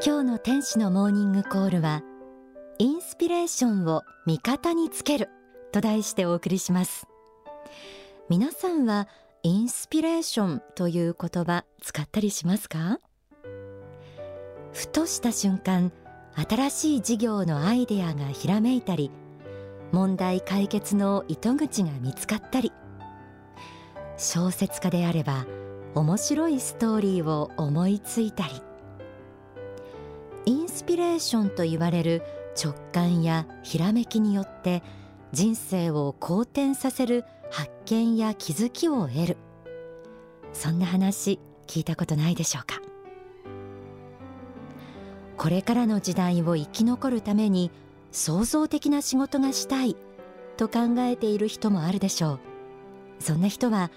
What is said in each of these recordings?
今日の天使のモーニングコールはインスピレーションを味方につけると題してお送りします。皆さんはインスピレーションという言葉使ったりしますか？ふとした瞬間新しい事業のアイデアがひらめいたり問題解決の糸口が見つかったり小説家であれば面白いストーリーを思いついたり。インスピレーションと言われる直感やひらめきによって人生を好転させる発見や気づきを得る。そんな話聞いたことないでしょうか？これからの時代を生き残るために創造的な仕事がしたいと考えている人もあるでしょう。そんな人は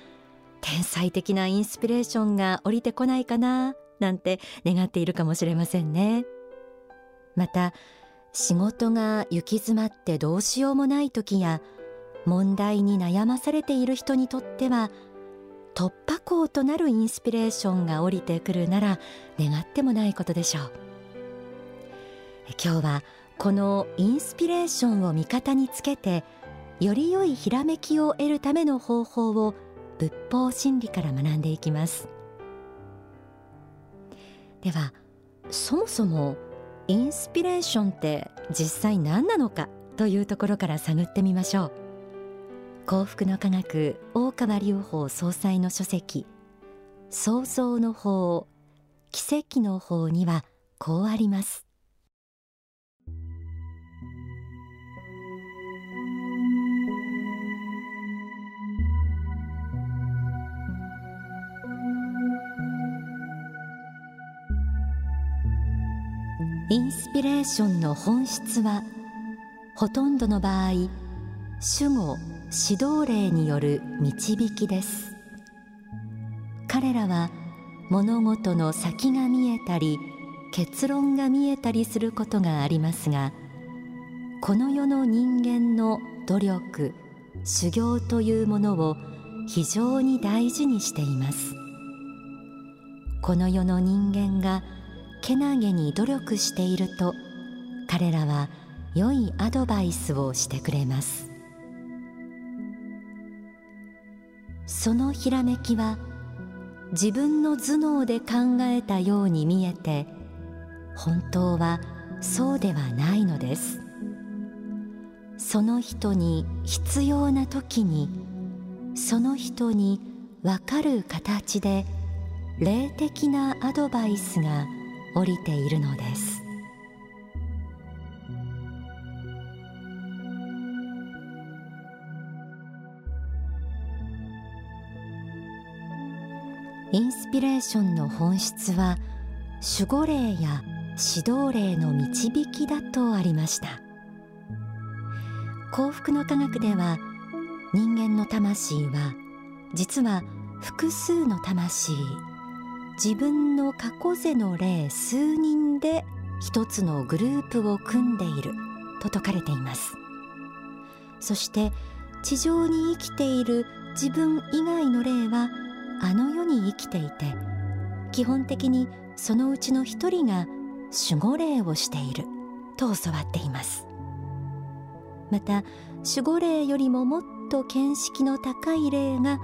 天才的なインスピレーションが降りてこないかななんて願っているかもしれませんね。また仕事が行き詰まってどうしようもない時や問題に悩まされている人にとっては突破口となるインスピレーションが降りてくるなら願ってもないことでしょう。今日はこのインスピレーションを味方につけてより良いひらめきを得るための方法を仏法真理から学んでいきます。ではそもそもインスピレーションって実際何なのかというところから探ってみましょう。幸福の科学大川隆法総裁の書籍創造の法奇跡の法にはこうあります。インスピレーションの本質はほとんどの場合主語指導例による導きです。彼らは物事の先が見えたり結論が見えたりすることがありますがこの世の人間の努力修行というものを非常に大事にしています。この世の人間がけなげに努力していると彼らは良いアドバイスをしてくれます。そのひらめきは自分の頭脳で考えたように見えて本当はそうではないのです。その人に必要な時にその人にわかる形で霊的なアドバイスが降りているのです。インスピレーションの本質は守護霊や指導霊の導きだとありました。幸福の科学では人間の魂は実は複数の魂自分の過去世の霊数人で一つのグループを組んでいると説かれています。そして地上に生きている自分以外の霊はあの世に生きていて基本的にそのうちの一人が守護霊をしていると教わっています。また守護霊よりももっと見識の高い霊が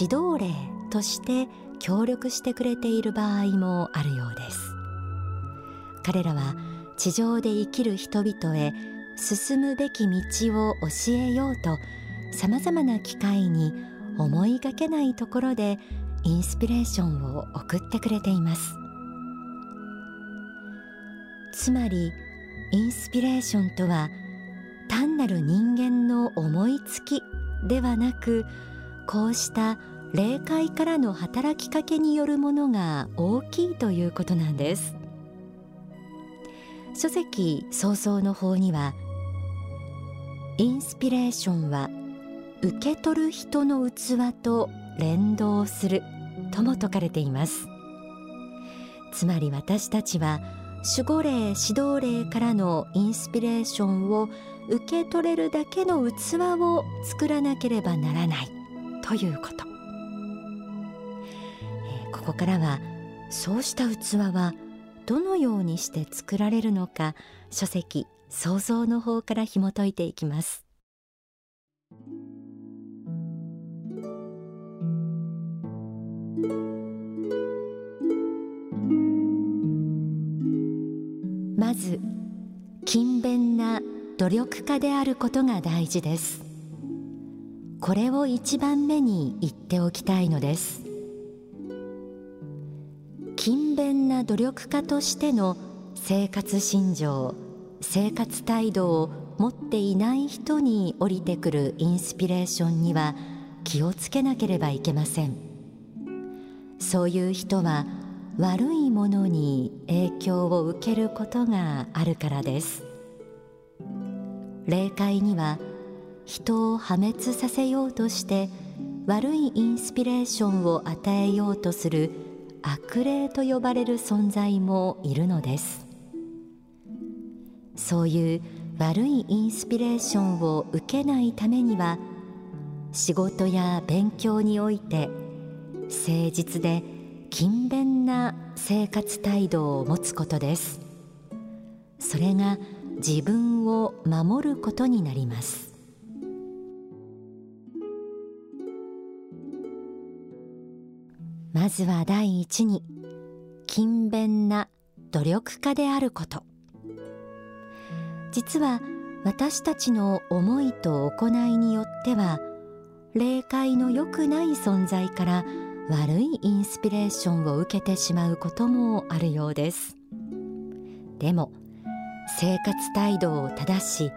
指導霊として協力してくれている場合もあるようです。彼らは地上で生きる人々へ進むべき道を教えようとさまざまな機会に思いがけないところでインスピレーションを送ってくれています。つまりインスピレーションとは単なる人間の思いつきではなくこうした霊界からの働きかけによるものが大きいということなんです。書籍創造の法にはインスピレーションは受け取る人の器と連動するとも説かれています。つまり私たちは守護霊指導霊からのインスピレーションを受け取れるだけの器を作らなければならないということ。ここからはそうした器はどのようにして作られるのか書籍創造の方から紐解いていきます。まず勤勉な努力家であることが大事です。これを一番目に言っておきたいのです。な努力家としての生活信条生活態度を持っていない人に降りてくるインスピレーションには気をつけなければいけません。そういう人は悪いものに影響を受けることがあるからです。霊界には人を破滅させようとして悪いインスピレーションを与えようとする悪霊と呼ばれる存在もいるのです。そういう悪いインスピレーションを受けないためには仕事や勉強において誠実で勤勉な生活態度を持つことです。それが自分を守ることになります。まずは第一に勤勉な努力家であること。実は私たちの思いと行いによっては霊界の良くない存在から悪いインスピレーションを受けてしまうこともあるようです。でも生活態度を正し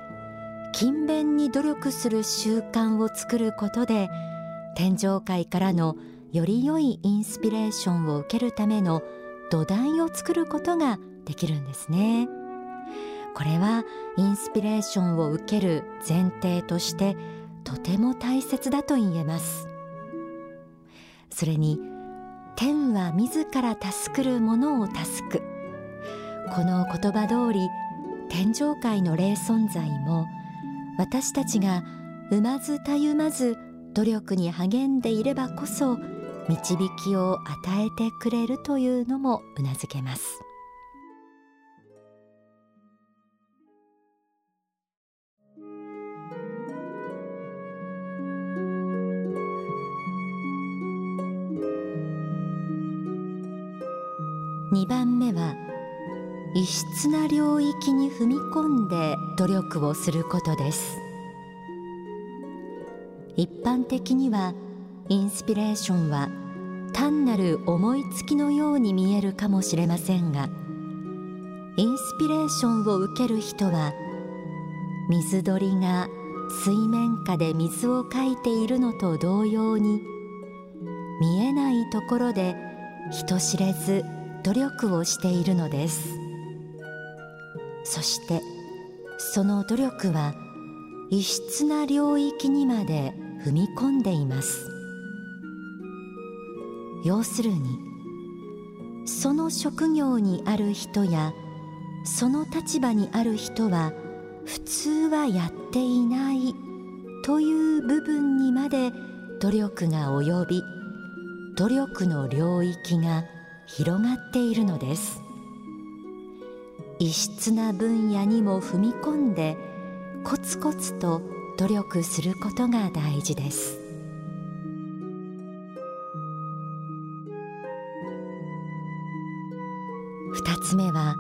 勤勉に努力する習慣を作ることで天上界からのより良いインスピレーションを受けるための土台を作ることができるんですね。これはインスピレーションを受ける前提としてとても大切だと言えます。それに天は自ら助くるものを助く。この言葉通り天上界の霊存在も私たちが生まずたゆまず努力に励んでいればこそ導きを与えてくれるというのもうなずけます。2番目は異質な領域に踏み込んで努力をすることです。一般的にはインスピレーションは単なる思いつきのように見えるかもしれませんがインスピレーションを受ける人は水鳥が水面下で水をかいているのと同様に見えないところで人知れず努力をしているのです。そしてその努力は異質な領域にまで踏み込んでいます。要するにその職業にある人やその立場にある人は普通はやっていないという部分にまで努力が及び努力の領域が広がっているのです。異質な分野にも踏み込んでコツコツと努力することが大事です。つ目は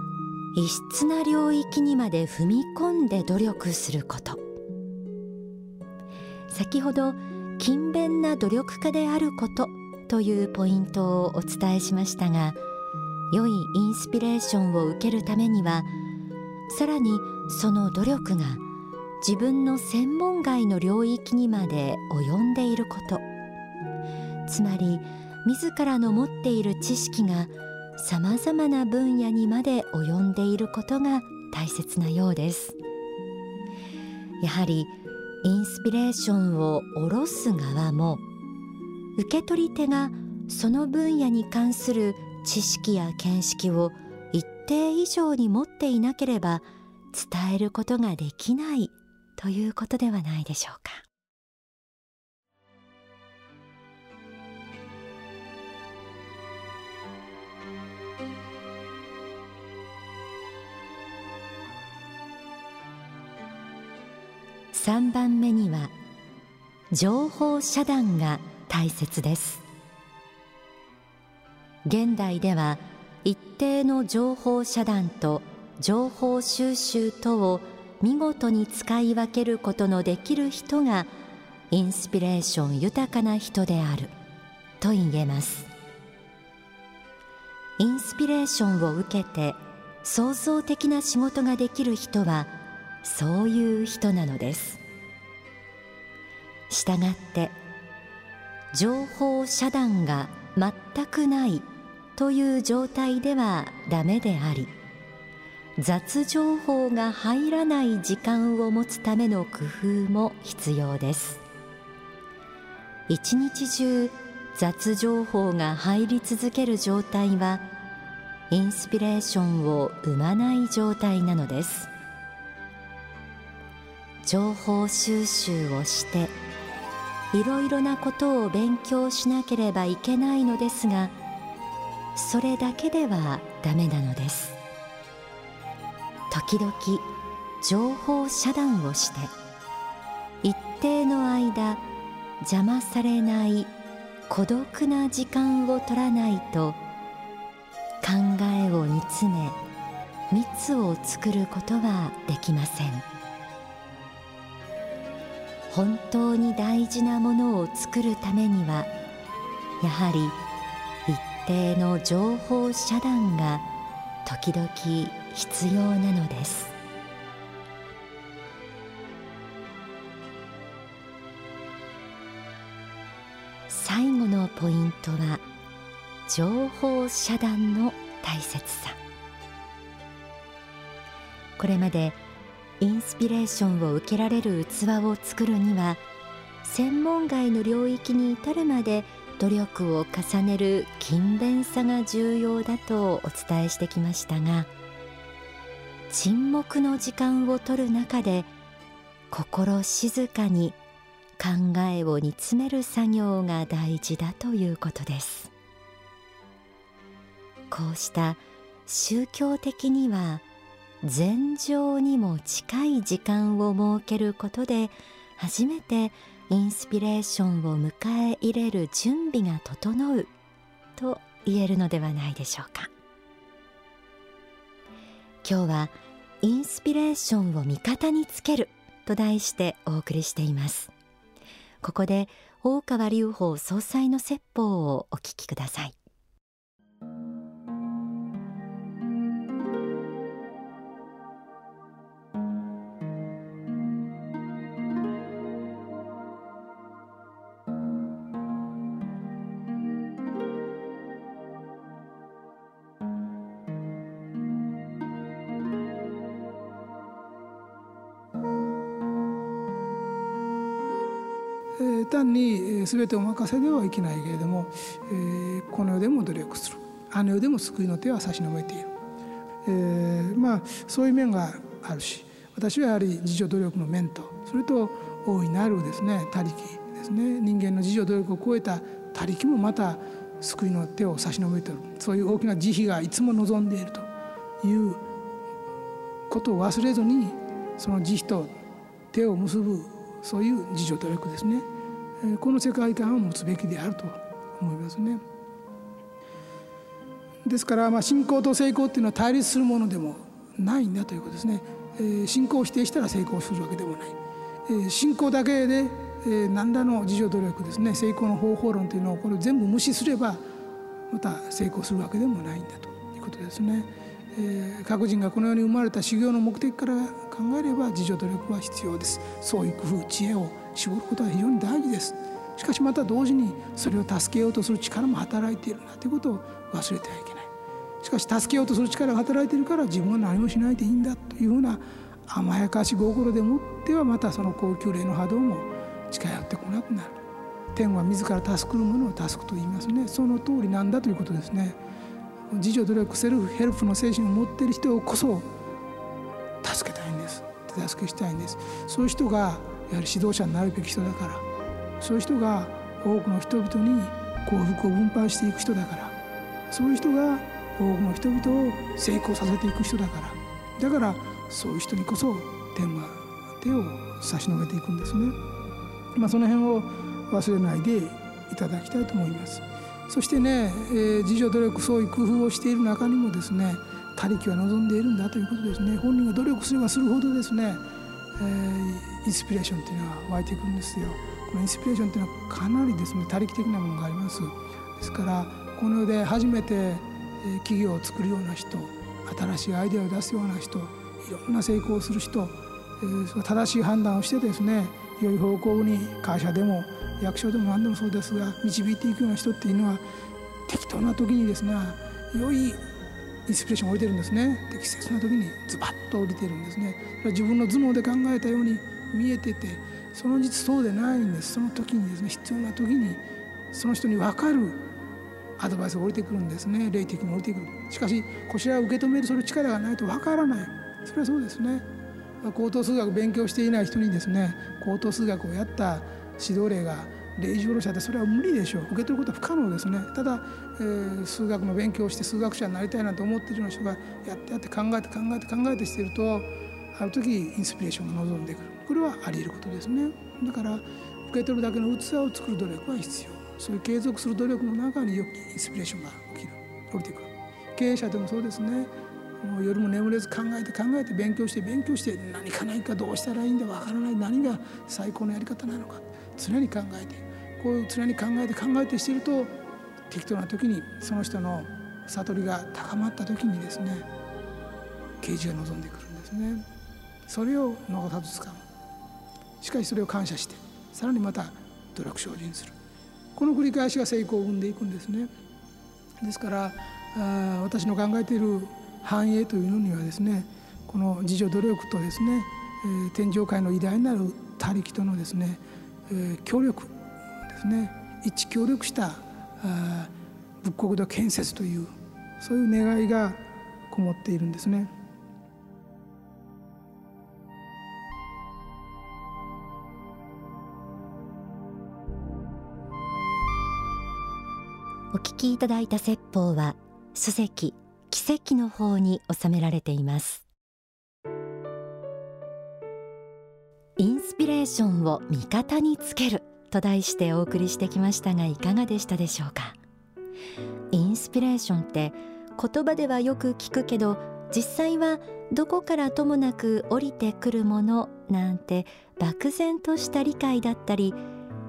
異質な領域にまで踏み込んで努力すること。先ほど勤勉な努力家であることというポイントをお伝えしましたが良いインスピレーションを受けるためにはさらにその努力が自分の専門外の領域にまで及んでいること。つまり自らの持っている知識がさまざまな分野にまで及んでいることが大切なようです。やはりインスピレーションを下ろす側も受け取り手がその分野に関する知識や見識を一定以上に持っていなければ伝えることができないということではないでしょうか。3番目には情報遮断が大切です。現代では一定の情報遮断と情報収集とを見事に使い分けることのできる人がインスピレーション豊かな人であると言えます。インスピレーションを受けて創造的な仕事ができる人はそういう人なのです。したがって情報遮断が全くないという状態ではダメであり雑情報が入らない時間を持つための工夫も必要です。一日中雑情報が入り続ける状態はインスピレーションを生まない状態なのです。情報収集をしていろいろなことを勉強しなければいけないのですがそれだけではダメなのです。時々情報遮断をして一定の間邪魔されない孤独な時間を取らないと考えを煮詰め蜜を作ることはできません。本当に大事なものを作るためにはやはり一定の情報遮断が時々必要なのです。最後のポイントは情報遮断の大切さ。これまでインスピレーションを受けられる器を作るには専門外の領域に至るまで努力を重ねる勤勉さが重要だとお伝えしてきましたが沈黙の時間を取る中で心静かに考えを煮詰める作業が大事だということです。こうした宗教的には禅情にも近い時間を設けることで初めてインスピレーションを迎え入れる準備が整うと言えるのではないでしょうか。今日はインスピレーションを味方につけると題してお送りしています。ここで大川隆法総裁の説法をお聞きください。全てお任せではいけないけれども、えー、この世でも努力する。あの世でも救いの手は差し伸べている、えー、まあそういう面があるし私はやはり自助努力の面とそれと大いなるですね他力ですね。人間の自助努力を超えた他力もまた救いの手を差し伸べてる。そういう大きな慈悲がいつも望んでいるということを忘れずにその慈悲と手を結ぶそういう自助努力ですね。この世界観を持つべきであると思いますね。ですから、まあ、信仰と成功っていうのは対立するものでもないんだということですね。信仰を否定したら成功するわけでもない。信仰だけで何らの自助努力ですね成功の方法論というのをこれ全部無視すればまた成功するわけでもないんだということですね。えー、各人がこの世に生まれた修行の目的から考えれば自助努力は必要ですそういう工夫知恵を絞ることは非常に大事です。しかしまた同時にそれを助けようとする力も働いているんだということを忘れてはいけない。しかし助けようとする力が働いているから自分は何もしないでいいんだというふうな甘やかし心でもってはまたその高級霊の波動も近寄ってこなくなる。天は自ら助くるものを助くと言いますね。その通りなんだということですね。自助努力セルフヘルプの精神を持っている人こそ助けたいんです。手助けしたいんです。そういう人がやはり指導者になるべき人だからそういう人が多くの人々に幸福を分配していく人だからそういう人が多くの人々を成功させていく人だからだからそういう人にこそ天は手を差し伸べていくんですね。まあ、その辺を忘れないでいただきたいと思います。そしてね、えー、自助努力創意工夫をしている中にもですね他力は望んでいるんだということですね本人が努力すればするほどですね、え、インスピレーションっていうのは湧いてくるんですよ。このインスピレーションっていうのはかなりですね他力的なものがあります。ですからこの世で初めて企業を作るような人新しいアイデアを出すような人いろんな成功をする人、正しい判断をしてですね良い方向に会社でも役所でも何でもそうですが導いていくような人っていうのは適当な時にですね良いインスピレーション降りてるんですね。適切な時にズバッと降りてるんですね。自分の頭脳で考えたように見えててその実そうでないんです。その時にですね必要な時にその人に分かるアドバイスが降りてくるんですね。霊的に降りてくる。しかしこちらを受け止めるその力がないと分からない。それはそうですね。高等数学勉強していない人にですね高等数学をやった指導例が0時殺しだってそれは無理でしょう。受け取ることは不可能ですね。ただ、えー、数学の勉強をして数学者になりたいなと思ってるような人がやってやって考えて考えて考えてしているとある時インスピレーションが望んでくる。これはあり得ることですね。だから受け取るだけの器を作る努力は必要。そういう継続する努力の中によくインスピレーションが起きる。降りてくる。経営者でもそうですね。もう夜も眠れず考えて考えて勉強して勉強して何かないかどうしたらいいんだわからない何が最高のやり方なのか。常に考えてこういう常に考えて考えてしていると適当な時にその人の悟りが高まった時にですね啓示が望んでくるんですね。それを逃さず使うしかしそれを感謝してさらにまた努力精進する。この繰り返しが成功を生んでいくんですね。ですからあ私の考えている繁栄というのにはですねこの自助努力とですね、えー、天上界の偉大なる他力とのですね、え、協力ですね一致協力したあ仏国土建設というそういう願いがこもっているんですね。お聞きいただいた説法は書籍奇跡の方に収められていますインスピレーションを味方につける。と題してお送りしてきましたがいかがでしたでしょうか。インスピレーションって言葉ではよく聞くけど実際はどこからともなく降りてくるものなんて漠然とした理解だったり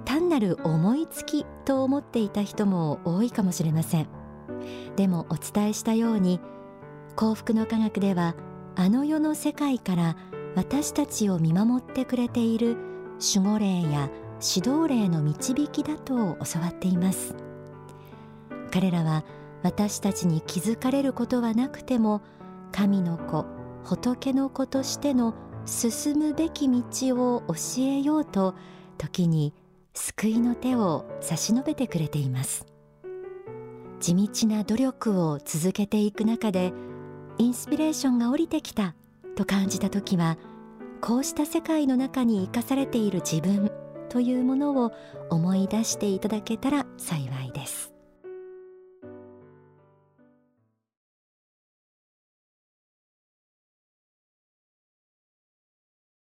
単なる思いつきと思っていた人も多いかもしれません。でもお伝えしたように幸福の科学ではあの世の世界から私たちを見守ってくれている守護霊や指導霊の導きだと教わっています。彼らは私たちに気づかれることはなくても神の子仏の子としての進むべき道を教えようと時に救いの手を差し伸べてくれています。地道な努力を続けていく中でインスピレーションが降りてきたと感じた時はこうした世界の中に生かされている自分というものを思い出していただけたら幸いです。